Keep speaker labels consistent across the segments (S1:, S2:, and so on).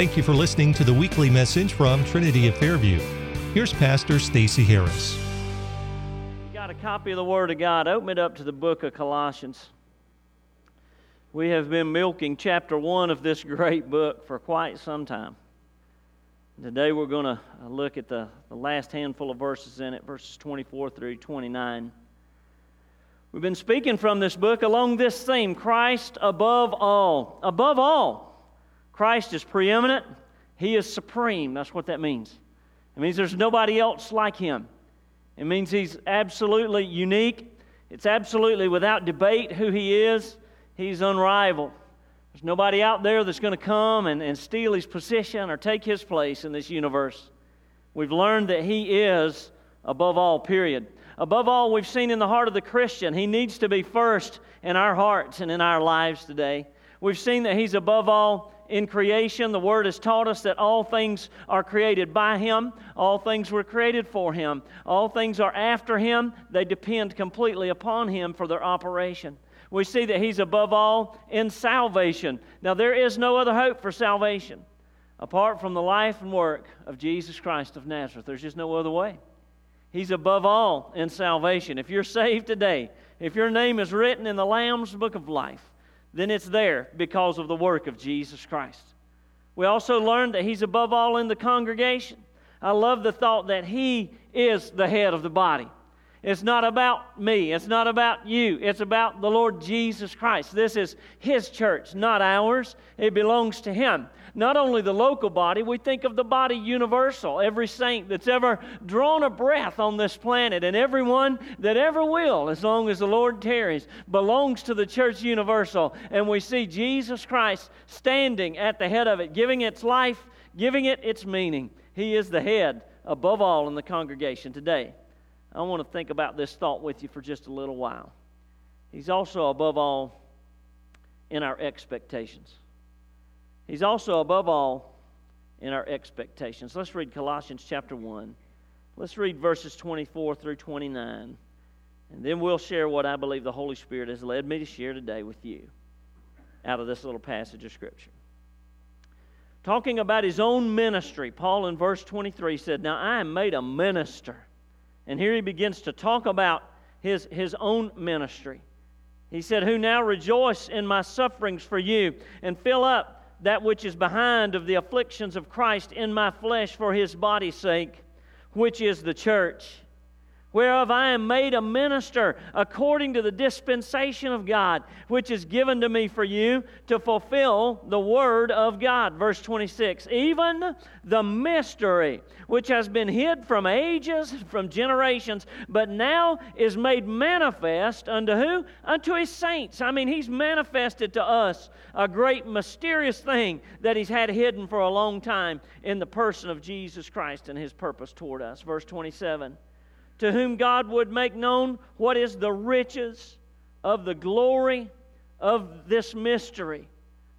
S1: Thank you for listening to the weekly message from Trinity of Fairview. Here's Pastor Stacy Harris.
S2: You got a copy of the Word of God? Open it up to the book of Colossians. We have been milking chapter one of this great book for quite some time. Today we're going to uh, look at the, the last handful of verses in it, verses 24 through 29. We've been speaking from this book along this theme Christ above all. Above all. Christ is preeminent, He is supreme. That's what that means. It means there's nobody else like Him. It means He's absolutely unique. It's absolutely without debate who He is. He's unrivaled. There's nobody out there that's going to come and, and steal His position or take His place in this universe. We've learned that He is above all, period. Above all, we've seen in the heart of the Christian, He needs to be first in our hearts and in our lives today. We've seen that He's above all in creation. The Word has taught us that all things are created by Him, all things were created for Him, all things are after Him. They depend completely upon Him for their operation. We see that He's above all in salvation. Now, there is no other hope for salvation apart from the life and work of Jesus Christ of Nazareth. There's just no other way. He's above all in salvation. If you're saved today, if your name is written in the Lamb's book of life, then it's there because of the work of Jesus Christ. We also learned that He's above all in the congregation. I love the thought that He is the head of the body. It's not about me. It's not about you. It's about the Lord Jesus Christ. This is His church, not ours. It belongs to Him not only the local body, we think of the body universal. Every saint that's ever drawn a breath on this planet and everyone that ever will, as long as the Lord tarries, belongs to the church universal. And we see Jesus Christ standing at the head of it, giving its life, giving it its meaning. He is the head above all in the congregation today. I want to think about this thought with you for just a little while. He's also above all in our expectations. He's also above all in our expectations. Let's read Colossians chapter 1. Let's read verses 24 through 29. And then we'll share what I believe the Holy Spirit has led me to share today with you out of this little passage of Scripture. Talking about his own ministry, Paul in verse 23 said, Now I am made a minister. And here he begins to talk about his, his own ministry. He said, Who now rejoice in my sufferings for you and fill up that which is behind of the afflictions of Christ in my flesh for his body's sake, which is the church whereof I am made a minister according to the dispensation of God, which is given to me for you to fulfill the word of God. Verse 26 Even the mystery which has been hid from ages, from generations, but now is made manifest unto who? Unto his saints. I mean, he's manifested to us a great mysterious thing that he's had hidden for a long time in the person of Jesus Christ and his purpose toward us. Verse 27 to whom God would make known what is the riches of the glory of this mystery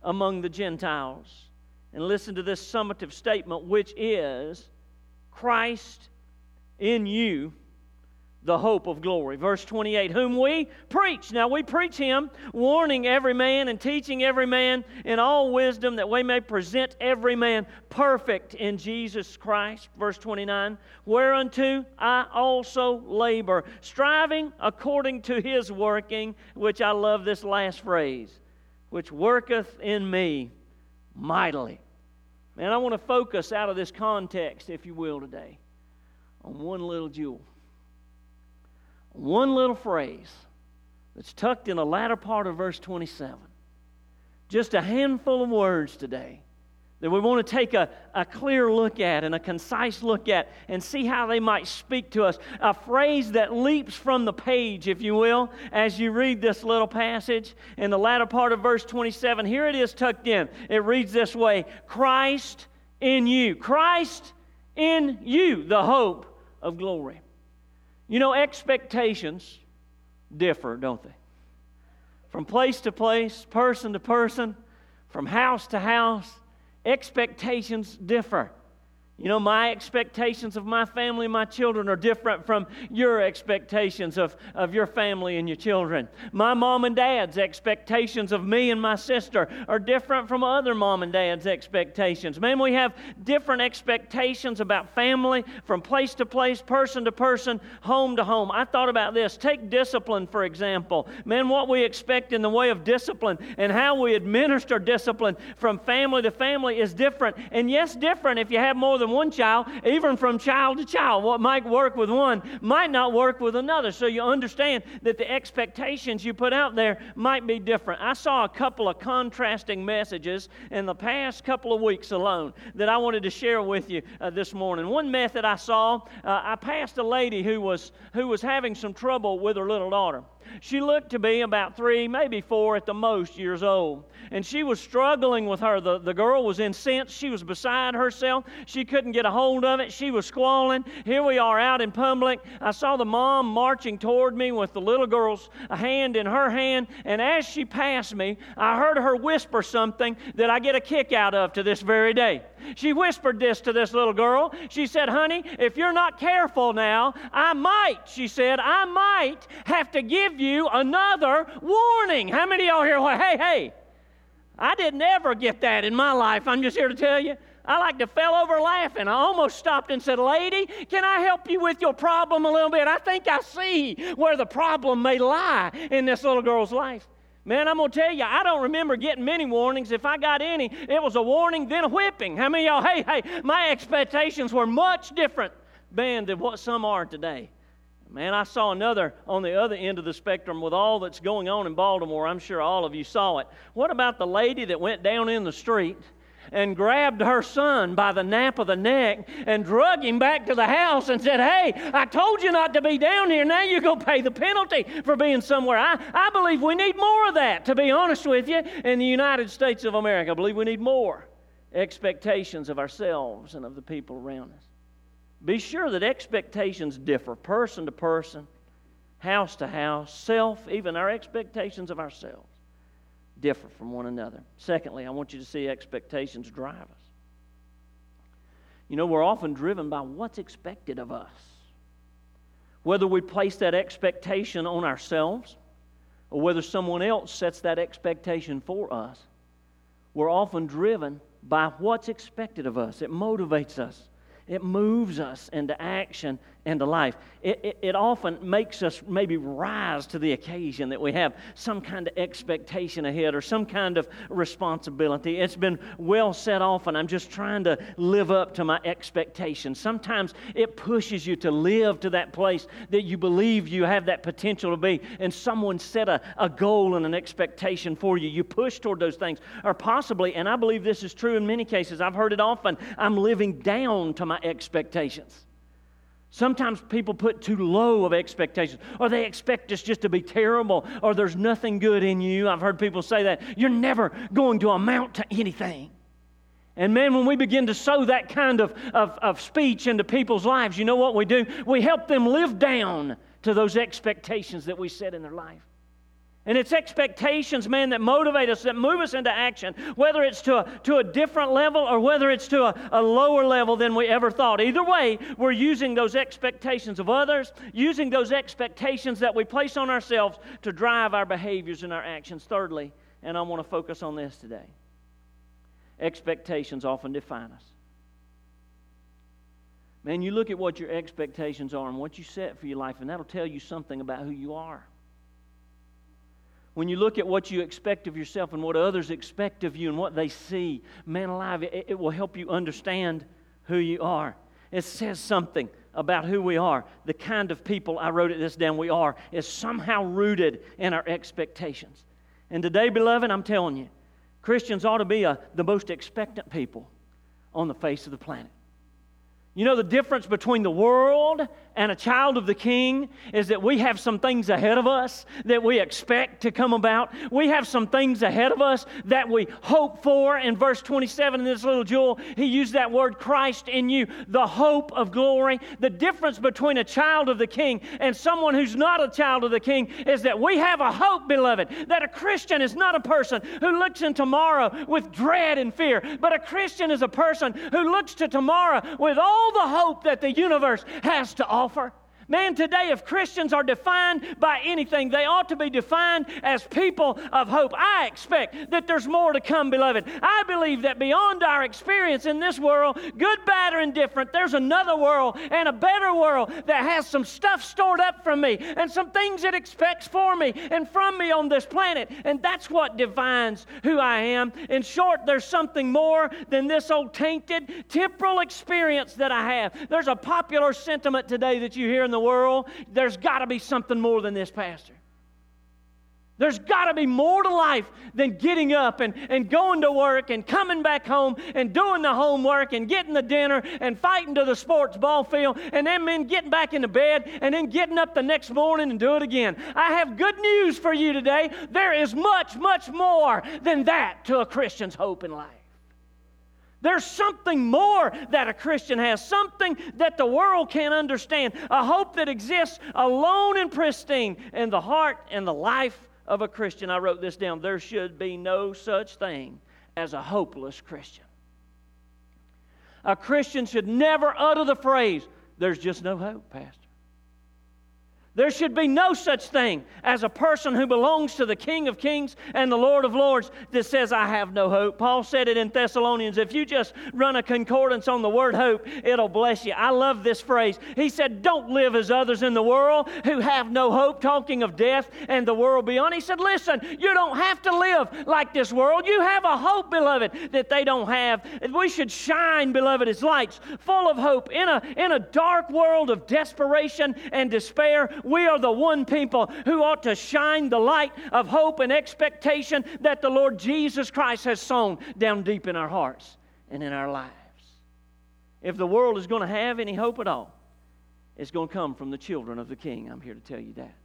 S2: among the Gentiles. And listen to this summative statement, which is Christ in you the hope of glory. Verse 28 Whom we preach. Now we preach him, warning every man and teaching every man in all wisdom that we may present every man perfect in Jesus Christ. Verse 29 Whereunto I also labor, striving according to his working, which I love this last phrase, which worketh in me mightily. Man, I want to focus out of this context, if you will, today on one little jewel one little phrase that's tucked in the latter part of verse 27. Just a handful of words today that we want to take a, a clear look at and a concise look at and see how they might speak to us. A phrase that leaps from the page, if you will, as you read this little passage in the latter part of verse 27. Here it is tucked in. It reads this way Christ in you. Christ in you, the hope of glory. You know, expectations differ, don't they? From place to place, person to person, from house to house, expectations differ. You know, my expectations of my family and my children are different from your expectations of, of your family and your children. My mom and dad's expectations of me and my sister are different from other mom and dad's expectations. Man, we have different expectations about family from place to place, person to person, home to home. I thought about this. Take discipline, for example. Man, what we expect in the way of discipline and how we administer discipline from family to family is different. And yes, different if you have more than one child, even from child to child. What might work with one might not work with another. So you understand that the expectations you put out there might be different. I saw a couple of contrasting messages in the past couple of weeks alone that I wanted to share with you uh, this morning. One method I saw, uh, I passed a lady who was, who was having some trouble with her little daughter. She looked to be about three, maybe four at the most years old. And she was struggling with her. The, the girl was incensed. She was beside herself. She couldn't get a hold of it. She was squalling. Here we are out in public. I saw the mom marching toward me with the little girl's hand in her hand. And as she passed me, I heard her whisper something that I get a kick out of to this very day. She whispered this to this little girl. She said, Honey, if you're not careful now, I might, she said, I might have to give you another warning. How many y'all here, hey, hey, I didn't ever get that in my life. I'm just here to tell you. I like to fell over laughing. I almost stopped and said, Lady, can I help you with your problem a little bit? I think I see where the problem may lie in this little girl's life. Man, I'm going to tell you, I don't remember getting many warnings. If I got any, it was a warning, then a whipping. How many y'all, hey, hey, my expectations were much different, man, than what some are today. Man, I saw another on the other end of the spectrum with all that's going on in Baltimore. I'm sure all of you saw it. What about the lady that went down in the street? And grabbed her son by the nape of the neck and drug him back to the house and said, Hey, I told you not to be down here. Now you're going to pay the penalty for being somewhere. I, I believe we need more of that, to be honest with you, in the United States of America. I believe we need more expectations of ourselves and of the people around us. Be sure that expectations differ person to person, house to house, self, even our expectations of ourselves differ from one another. Secondly, I want you to see expectations drive us. You know, we're often driven by what's expected of us. Whether we place that expectation on ourselves or whether someone else sets that expectation for us, we're often driven by what's expected of us. It motivates us, it moves us into action into life. It, it, it, often makes us maybe rise to the occasion that we have some kind of expectation ahead or some kind of responsibility. It's been well set off, and I'm just trying to live up to my expectations. Sometimes it pushes you to live to that place that you believe you have that potential to be, and someone set a, a goal and an expectation for you. You push toward those things, or possibly, and I believe this is true in many cases, I've heard it often, I'm living down to my expectations. Sometimes people put too low of expectations, or they expect us just to be terrible, or there's nothing good in you. I've heard people say that. You're never going to amount to anything. And man, when we begin to sow that kind of, of, of speech into people's lives, you know what we do? We help them live down to those expectations that we set in their life. And it's expectations, man, that motivate us, that move us into action, whether it's to a, to a different level or whether it's to a, a lower level than we ever thought. Either way, we're using those expectations of others, using those expectations that we place on ourselves to drive our behaviors and our actions. Thirdly, and I want to focus on this today expectations often define us. Man, you look at what your expectations are and what you set for your life, and that'll tell you something about who you are when you look at what you expect of yourself and what others expect of you and what they see, man alive, it, it, will help you understand who you are. It says something about who we are. The kind of people, I wrote it this down, we are, is somehow rooted in our expectations. And today, beloved, I'm telling you, Christians ought to be a, the most expectant people on the face of the planet. You know, the difference between the world and a child of the king is that we have some things ahead of us that we expect to come about. We have some things ahead of us that we hope for. In verse 27 in this little jewel, he used that word Christ in you, the hope of glory. The difference between a child of the king and someone who's not a child of the king is that we have a hope, beloved, that a Christian is not a person who looks in tomorrow with dread and fear, but a Christian is a person who looks to tomorrow with all the hope that the universe has to offer. Man, today, if Christians are defined by anything, they ought to be defined as people of hope. I expect that there's more to come, beloved. I believe that beyond our experience in this world, good, bad, or indifferent, there's another world and a better world that has some stuff stored up for me and some things it expects for me and from me on this planet. And that's what defines who I am. In short, there's something more than this old tainted temporal experience that I have. There's a popular sentiment today that you hear in the world, there's got to be something more than this, Pastor. There's got to be more to life than getting up and, and going to work and coming back home and doing the homework and getting the dinner and fighting to the sports ball field and then getting back into bed and then getting up the next morning and do it again. I have good news for you today. There is much, much more than that to a Christian's hope in life. There's something more that a Christian has, something that the world can't understand, a hope that exists alone and pristine in the heart and the life of a Christian. I wrote this down. There should be no such thing as a hopeless Christian. A Christian should never utter the phrase, There's just no hope, Pastor. There should be no such thing as a person who belongs to the King of Kings and the Lord of Lords that says, I have no hope. Paul said it in Thessalonians if you just run a concordance on the word hope, it'll bless you. I love this phrase. He said, Don't live as others in the world who have no hope, talking of death and the world beyond. He said, Listen, you don't have to live like this world. You have a hope, beloved, that they don't have. We should shine, beloved, as lights full of hope in a, in a dark world of desperation and despair we are the one people who ought to shine the light of hope and expectation that the Lord Jesus Christ has sown down deep in our hearts and in our lives. If the world is going to have any hope at all, it's going to come from the children of the King. I'm here to tell you that.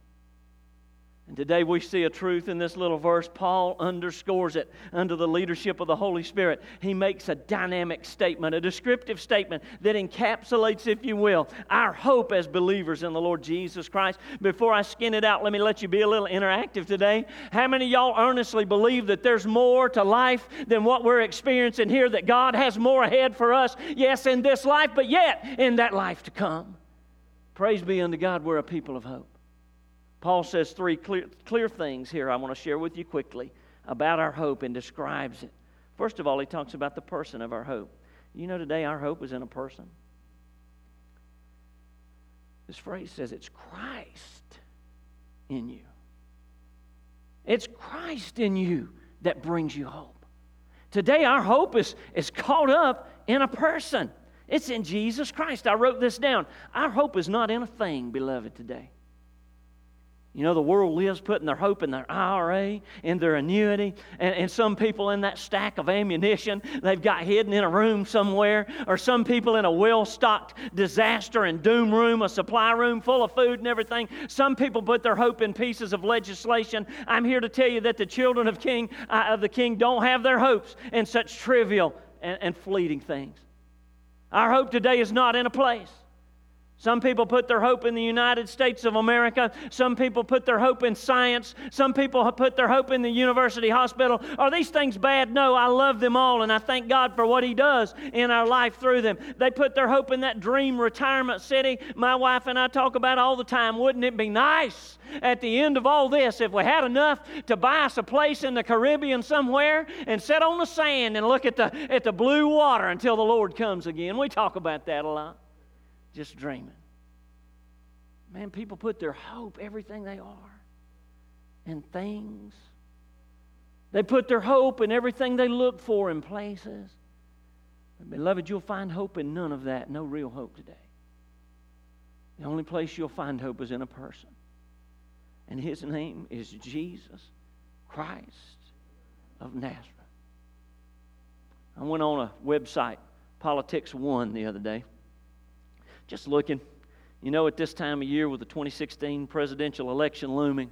S2: And today we see a truth in this little verse. Paul underscores it under the leadership of the Holy Spirit. He makes a dynamic statement, a descriptive statement that encapsulates, if you will, our hope as believers in the Lord Jesus Christ. Before I skin it out, let me let you be a little interactive today. How many y'all earnestly believe that there's more to life than what we're experiencing here, that God has more ahead for us? Yes, in this life, but yet in that life to come. Praise be unto God, we're a people of hope. Paul says three clear, clear things here I want to share with you quickly about our hope and describes it. First of all, he talks about the person of our hope. You know, today our hope is in a person. This phrase says it's Christ in you. It's Christ in you that brings you hope. Today, our hope is, is caught up in a person. It's in Jesus Christ. I wrote this down. Our hope is not in a thing, beloved, today. You know, the world lives putting their hope in their IRA, in their annuity, and, and some people in that stack of ammunition they've got hidden in a room somewhere, or some people in a well stocked disaster and doom room, a supply room full of food and everything. Some people put their hope in pieces of legislation. I'm here to tell you that the children of, king, uh, of the king don't have their hopes in such trivial and, and fleeting things. Our hope today is not in a place. Some people put their hope in the United States of America. Some people put their hope in science. Some people put their hope in the university hospital. Are these things bad? No, I love them all, and I thank God for what He does in our life through them. They put their hope in that dream retirement city my wife and I talk about all the time. Wouldn't it be nice at the end of all this if we had enough to buy us a place in the Caribbean somewhere and sit on the sand and look at the, at the blue water until the Lord comes again? We talk about that a lot just dreaming. Man, people put their hope, everything they are, in things. They put their hope in everything they look for in places. But beloved, you'll find hope in none of that. No real hope today. The only place you'll find hope is in a person. And his name is Jesus Christ of Nazareth. I went on a website, Politics One, the other day. Just looking. You know, at this time of year with the 2016 presidential election looming,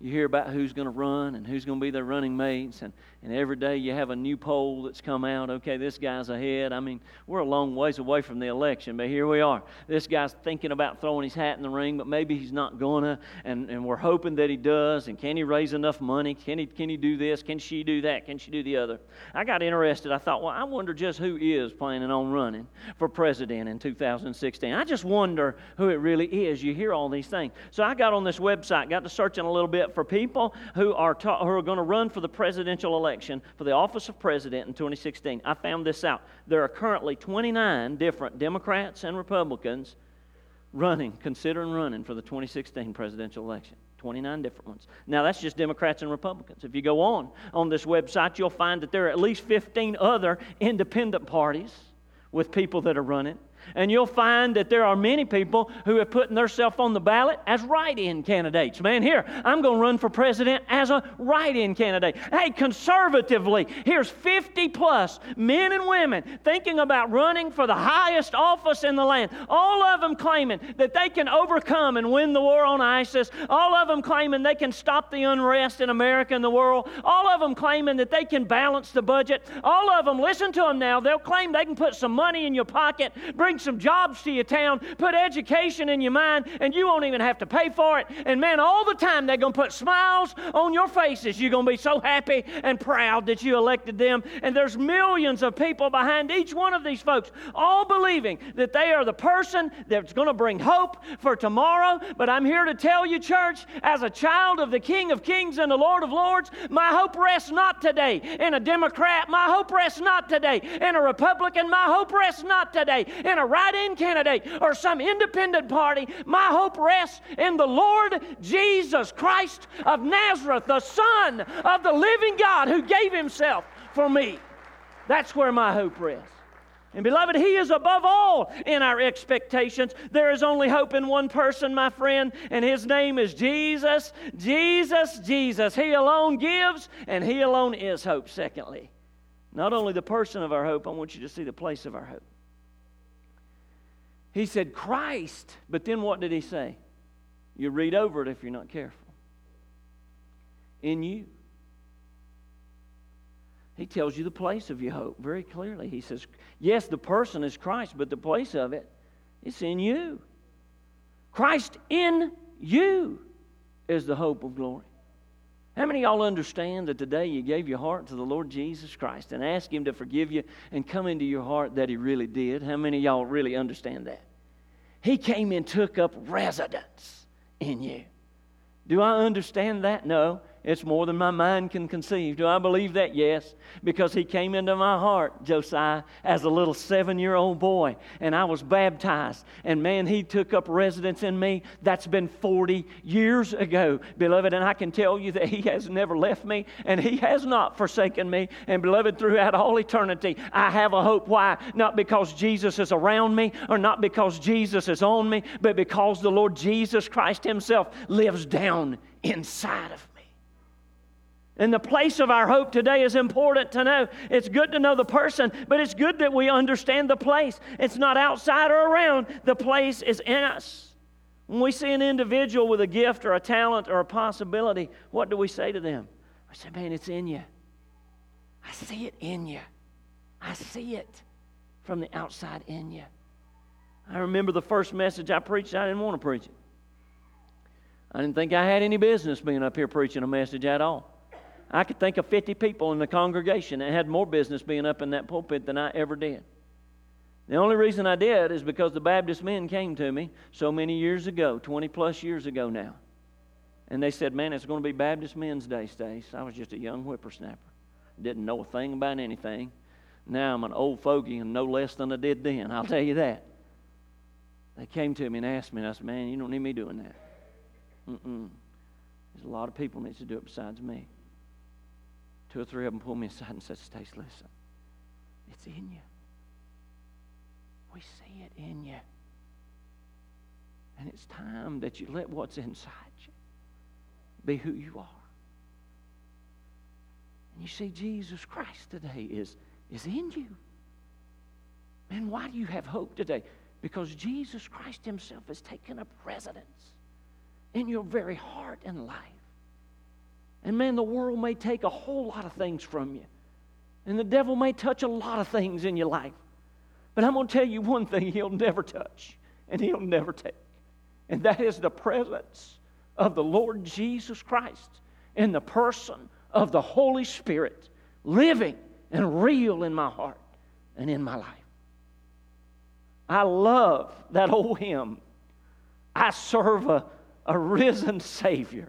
S2: you hear about who's going to run and who's going to be their running mates, and, and every day you have a new poll that's come out. Okay, this guy's ahead. I mean, we're a long ways away from the election, but here we are. This guy's thinking about throwing his hat in the ring, but maybe he's not gonna, and, and we're hoping that he does. And can he raise enough money? Can he can he do this? Can she do that? Can she do the other? I got interested. I thought, well, I wonder just who is planning on running for president in 2016. I just wonder who it really is. You hear all these things. So I got on this website, got to searching a little bit for people who are ta- who are going to run for the presidential election election for the office of president in 2016, I found this out. There are currently 29 different Democrats and Republicans running, considering running for the 2016 presidential election. 29 different ones. Now, that's just Democrats and Republicans. If you go on on this website, you'll find that there are at least 15 other independent parties with people that are running. And you'll find that there are many people who have put themselves on the ballot as write in candidates. Man, here, I'm going to run for president as a write in candidate. Hey, conservatively, here's 50 plus men and women thinking about running for the highest office in the land. All of them claiming that they can overcome and win the war on ISIS. All of them claiming they can stop the unrest in America and the world. All of them claiming that they can balance the budget. All of them, listen to them now, they'll claim they can put some money in your pocket, bring bring some jobs to your town, put education in your mind, and you won't even have to pay for it. And man, all the time they're going to put smiles on your faces. You're going to be so happy and proud that you elected them. And there's millions of people behind each one of these folks, all believing that they are the person that's going to bring hope for tomorrow. But I'm here to tell you, church, as a child of the King of Kings and the Lord of Lords, my hope rests not today in a Democrat. My hope rests not today in a Republican. My hope rests not today in a a write in candidate or some independent party. My hope rests in the Lord Jesus Christ of Nazareth, the Son of the living God who gave himself for me. That's where my hope rests. And beloved, He is above all in our expectations. There is only hope in one person, my friend, and His name is Jesus. Jesus, Jesus. He alone gives, and He alone is hope. Secondly, not only the person of our hope, I want you to see the place of our hope. He said Christ, but then what did he say? You read over it if you're not careful. In you. He tells you the place of your hope very clearly. He says, Yes, the person is Christ, but the place of it, it's in you. Christ in you is the hope of glory. How many y'all understand that today you gave your heart to the Lord Jesus Christ and asked Him to forgive you and come into your heart that He really did? How many y'all really understand that? He came and took up residence in you. Do I understand that? No. It's more than my mind can conceive. Do I believe that? Yes. Because he came into my heart, Josiah, as a little seven year old boy, and I was baptized. And man, he took up residence in me. That's been 40 years ago, beloved. And I can tell you that he has never left me, and he has not forsaken me. And beloved, throughout all eternity, I have a hope. Why? Not because Jesus is around me, or not because Jesus is on me, but because the Lord Jesus Christ himself lives down inside of me. And the place of our hope today is important to know. It's good to know the person, but it's good that we understand the place. It's not outside or around, the place is in us. When we see an individual with a gift or a talent or a possibility, what do we say to them? I say, man, it's in you. I see it in you. I see it from the outside in you. I remember the first message I preached, I didn't want to preach it. I didn't think I had any business being up here preaching a message at all. I could think of 50 people in the congregation that had more business being up in that pulpit than I ever did. The only reason I did is because the Baptist men came to me so many years ago, 20 plus years ago now. And they said, Man, it's going to be Baptist Men's Day, Stace. I was just a young whippersnapper. Didn't know a thing about anything. Now I'm an old fogey and no less than I did then. I'll tell you that. They came to me and asked me, and I said, Man, you don't need me doing that. Mm-mm. There's a lot of people needs to do it besides me. Two or three of them pulled me aside and said, Stace, listen, it's in you. We see it in you. And it's time that you let what's inside you be who you are. And you see, Jesus Christ today is, is in you. Man, why do you have hope today? Because Jesus Christ Himself has taken up residence in your very heart and life. And man, the world may take a whole lot of things from you. And the devil may touch a lot of things in your life. But I'm going to tell you one thing he'll never touch and he'll never take. And that is the presence of the Lord Jesus Christ in the person of the Holy Spirit living and real in my heart and in my life. I love that old hymn. I serve a, a risen Savior.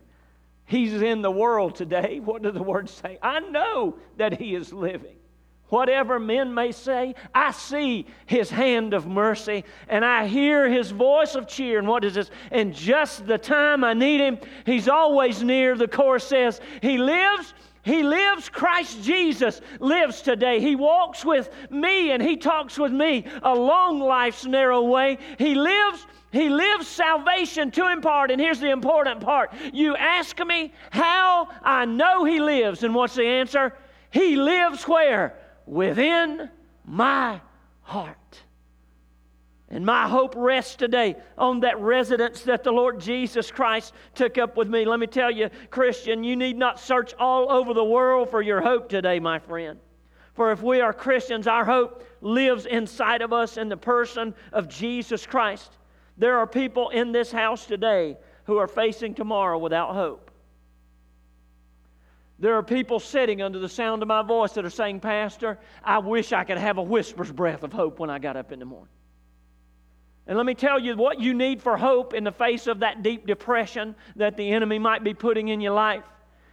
S2: He's in the world today. What does the word say? I know that He is living. Whatever men may say, I see his hand of mercy and I hear his voice of cheer. And what is this? And just the time I need him, he's always near. The chorus says, He lives. He lives, Christ Jesus lives today. He walks with me and He talks with me along life's narrow way. He lives, He lives salvation to impart. And here's the important part you ask me how I know He lives, and what's the answer? He lives where? within my heart. And my hope rests today on that residence that the Lord Jesus Christ took up with me. Let me tell you, Christian, you need not search all over the world for your hope today, my friend. For if we are Christians, our hope lives inside of us in the person of Jesus Christ. There are people in this house today who are facing tomorrow without hope. There are people sitting under the sound of my voice that are saying, Pastor, I wish I could have a whisper's breath of hope when I got up in the morning. And let me tell you what you need for hope in the face of that deep depression that the enemy might be putting in your life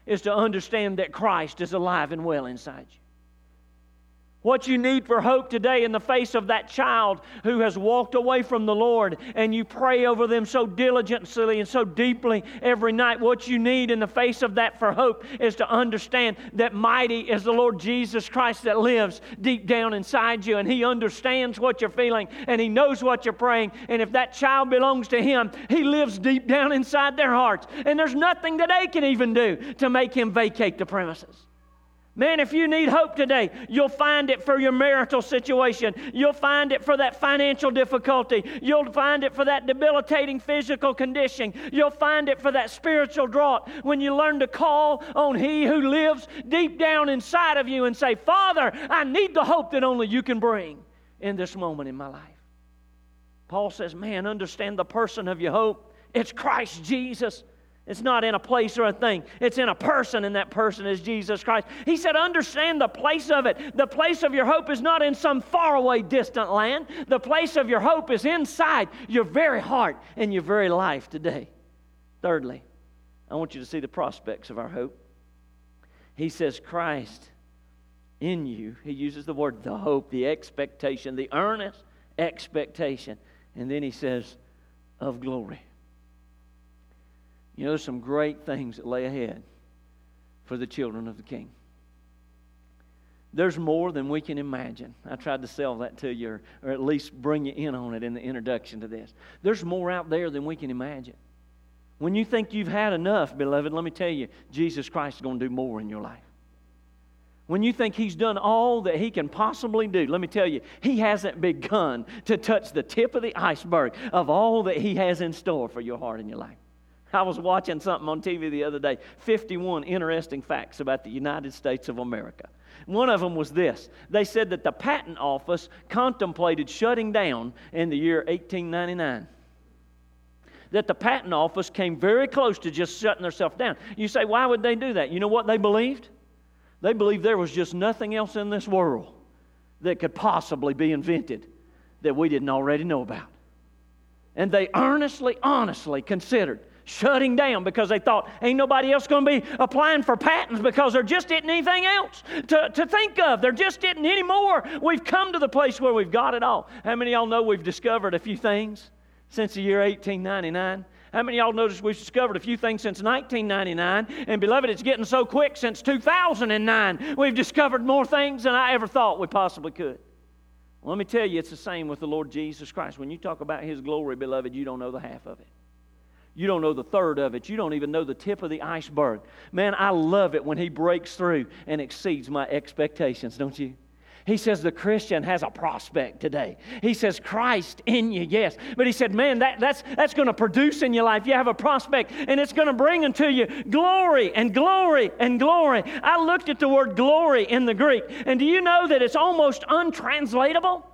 S2: is to understand that Christ is alive and well inside you. What you need for hope today in the face of that child who has walked away from the Lord and you pray over them so diligently and so deeply every night. What you need in the face of that for hope is to understand that mighty is the Lord Jesus Christ that lives deep down inside you and He understands what you're feeling and He knows what you're praying. And if that child belongs to Him, He lives deep down inside their hearts. And there's nothing that they can even do to make Him vacate the premises. Man, if you need hope today, you'll find it for your marital situation. You'll find it for that financial difficulty. You'll find it for that debilitating physical condition. You'll find it for that spiritual drought when you learn to call on He who lives deep down inside of you and say, Father, I need the hope that only you can bring in this moment in my life. Paul says, Man, understand the person of your hope. It's Christ Jesus. It's not in a place or a thing. It's in a person, and that person is Jesus Christ. He said, Understand the place of it. The place of your hope is not in some faraway, distant land. The place of your hope is inside your very heart and your very life today. Thirdly, I want you to see the prospects of our hope. He says, Christ in you. He uses the word the hope, the expectation, the earnest expectation. And then he says, of glory. You know, there's some great things that lay ahead for the children of the King. There's more than we can imagine. I tried to sell that to you, or, or at least bring you in on it in the introduction to this. There's more out there than we can imagine. When you think you've had enough, beloved, let me tell you, Jesus Christ is going to do more in your life. When you think He's done all that He can possibly do, let me tell you, He hasn't begun to touch the tip of the iceberg of all that He has in store for your heart and your life. I was watching something on TV the other day 51 interesting facts about the United States of America. One of them was this they said that the patent office contemplated shutting down in the year 1899 that the patent office came very close to just shutting themselves down. You say, why would they do that? You know what they believed? They believed there was just nothing else in this world that could possibly be invented that we didn't already know about. And they earnestly, honestly considered shutting down because they thought ain't nobody else going to be applying for patents because there just isn't anything else to, to think of. There just isn't any more. We've come to the place where we've got it all. How many y'all know we've discovered a few things since the year 1899? How many y'all noticed we've discovered a few things since 1999? And beloved, it's getting so quick since 2009. We've discovered more things than I ever thought we possibly could. Well, let me tell you, it's the same with the Lord Jesus Christ. When you talk about His glory, beloved, you don't know the half of it. You don't know the third of it. You don't even know the tip of the iceberg. Man, I love it when he breaks through and exceeds my expectations, don't you? He says the Christian has a prospect today. He says Christ in you, yes. But he said, man, that, that's, that's going to produce in your life. You have a prospect, and it's going to bring into you glory and glory and glory. I looked at the word glory in the Greek, and do you know that it's almost untranslatable?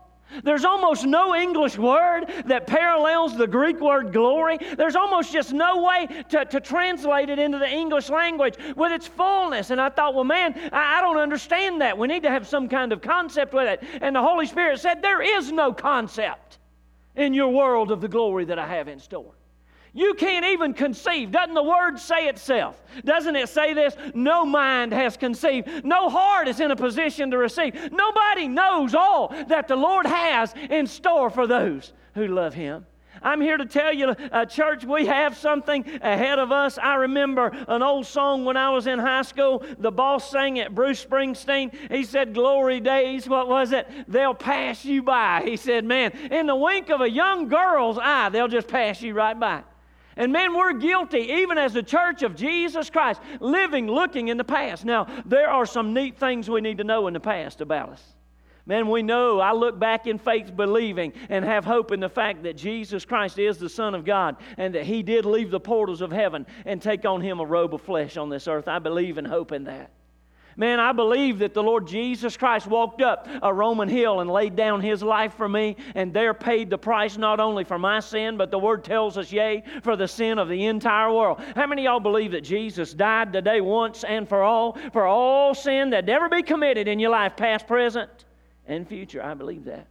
S2: There's almost no English word that parallels the Greek word glory. There's almost just no way to, to translate it into the English language with its fullness. And I thought, well, man, I, I don't understand that. We need to have some kind of concept with it. And the Holy Spirit said, there is no concept in your world of the glory that I have in store. You can't even conceive. Doesn't the word say itself? Doesn't it say this? No mind has conceived. No heart is in a position to receive. Nobody knows all that the Lord has in store for those who love Him. I'm here to tell you, uh, church, we have something ahead of us. I remember an old song when I was in high school. The boss sang it, Bruce Springsteen. He said, Glory days, what was it? They'll pass you by. He said, Man, in the wink of a young girl's eye, they'll just pass you right by. And man, we're guilty, even as the church of Jesus Christ, living, looking in the past. Now, there are some neat things we need to know in the past about us. Man, we know I look back in faith believing and have hope in the fact that Jesus Christ is the Son of God and that He did leave the portals of heaven and take on Him a robe of flesh on this earth. I believe and hope in that. Man, I believe that the Lord Jesus Christ walked up a Roman hill and laid down his life for me, and there paid the price not only for my sin, but the word tells us, yea, for the sin of the entire world. How many y'all believe that Jesus died today once and for all, for all sin that ever be committed in your life, past, present, and future? I believe that.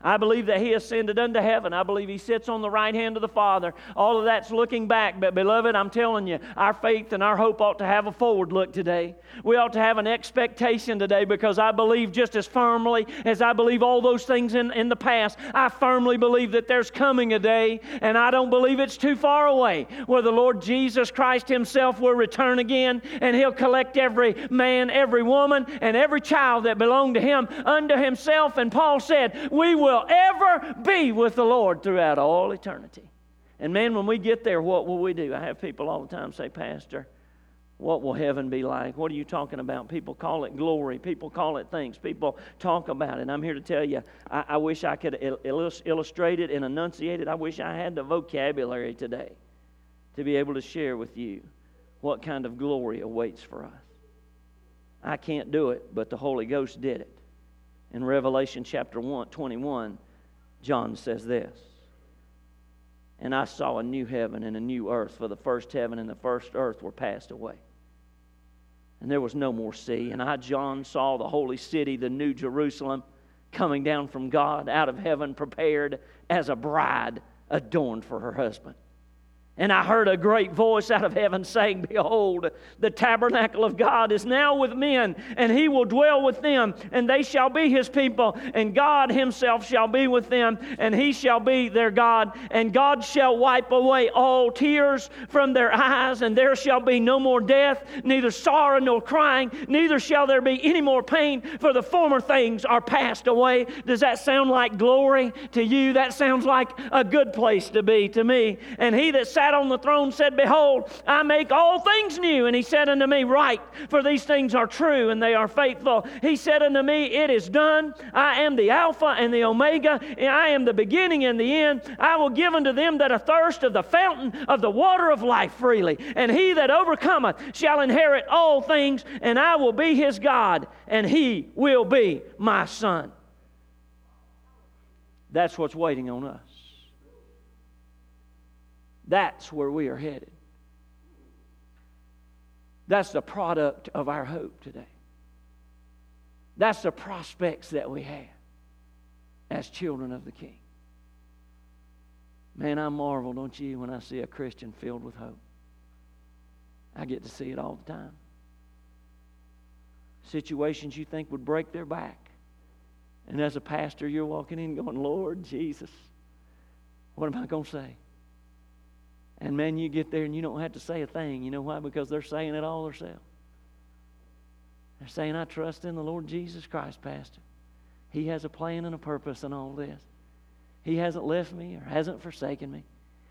S2: I believe that he ascended unto heaven. I believe he sits on the right hand of the Father. All of that's looking back. But, beloved, I'm telling you, our faith and our hope ought to have a forward look today. We ought to have an expectation today because I believe just as firmly as I believe all those things in, in the past, I firmly believe that there's coming a day, and I don't believe it's too far away, where the Lord Jesus Christ himself will return again and he'll collect every man, every woman, and every child that belonged to him unto himself. And Paul said, We will will ever be with the Lord throughout all eternity. And man, when we get there, what will we do? I have people all the time say, Pastor, what will heaven be like? What are you talking about? People call it glory. People call it things. People talk about it. And I'm here to tell you, I, I wish I could illustrate it and enunciate it. I wish I had the vocabulary today to be able to share with you what kind of glory awaits for us. I can't do it, but the Holy Ghost did it. In Revelation chapter 1, 21, John says this And I saw a new heaven and a new earth, for the first heaven and the first earth were passed away. And there was no more sea. And I, John, saw the holy city, the new Jerusalem, coming down from God out of heaven, prepared as a bride adorned for her husband. And I heard a great voice out of heaven saying, Behold, the tabernacle of God is now with men, and he will dwell with them, and they shall be his people, and God himself shall be with them, and he shall be their God. And God shall wipe away all tears from their eyes, and there shall be no more death, neither sorrow nor crying, neither shall there be any more pain, for the former things are passed away. Does that sound like glory to you? That sounds like a good place to be to me. And he that sat sat on the throne said, Behold, I make all things new. And he said unto me, Write, for these things are true and they are faithful. He said unto me, It is done. I am the Alpha and the Omega, and I am the beginning and the end. I will give unto them that are thirst of the fountain of the water of life freely. And he that overcometh shall inherit all things, and I will be his God, and he will be my son. That's what's waiting on us. That's where we are headed. That's the product of our hope today. That's the prospects that we have as children of the King. Man, I marvel, don't you, when I see a Christian filled with hope. I get to see it all the time. Situations you think would break their back. And as a pastor, you're walking in going, Lord Jesus, what am I going to say? And man, you get there and you don't have to say a thing. You know why? Because they're saying it all themselves. They're saying, I trust in the Lord Jesus Christ, Pastor. He has a plan and a purpose in all this. He hasn't left me or hasn't forsaken me.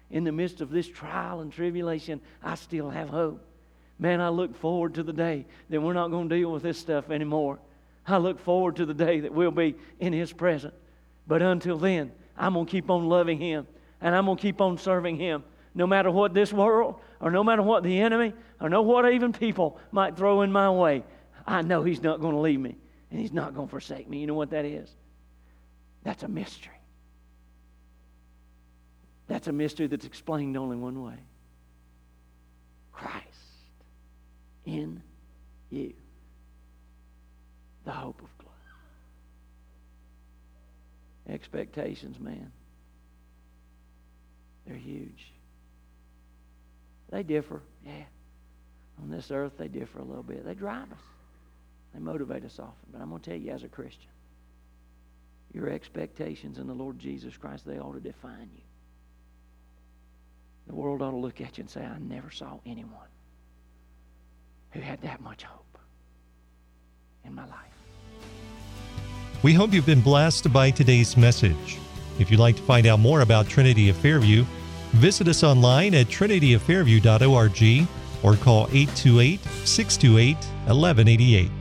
S2: In the midst of this trial and tribulation, I still have hope. Man, I look forward to the day that we're not going to deal with this stuff anymore. I look forward to the day that we'll be in His presence. But until then, I'm going to keep on loving Him and I'm going to keep on serving Him. No matter what this world, or no matter what the enemy, or no what even people might throw in my way, I know He's not going to leave me and He's not going to forsake me. You know what that is? That's a mystery. That's a mystery that's explained only one way Christ in you, the hope of glory. Expectations, man, they're huge. They differ, yeah. On this earth, they differ a little bit. They drive us, they motivate us often. But I'm going to tell you, as a Christian, your expectations in the Lord Jesus Christ, they ought to define you. The world ought to look at you and say, I never saw anyone who had that much hope in my life.
S1: We hope you've been blessed by today's message. If you'd like to find out more about Trinity of Fairview, visit us online at trinityoffairview.org or call 828 628 1188.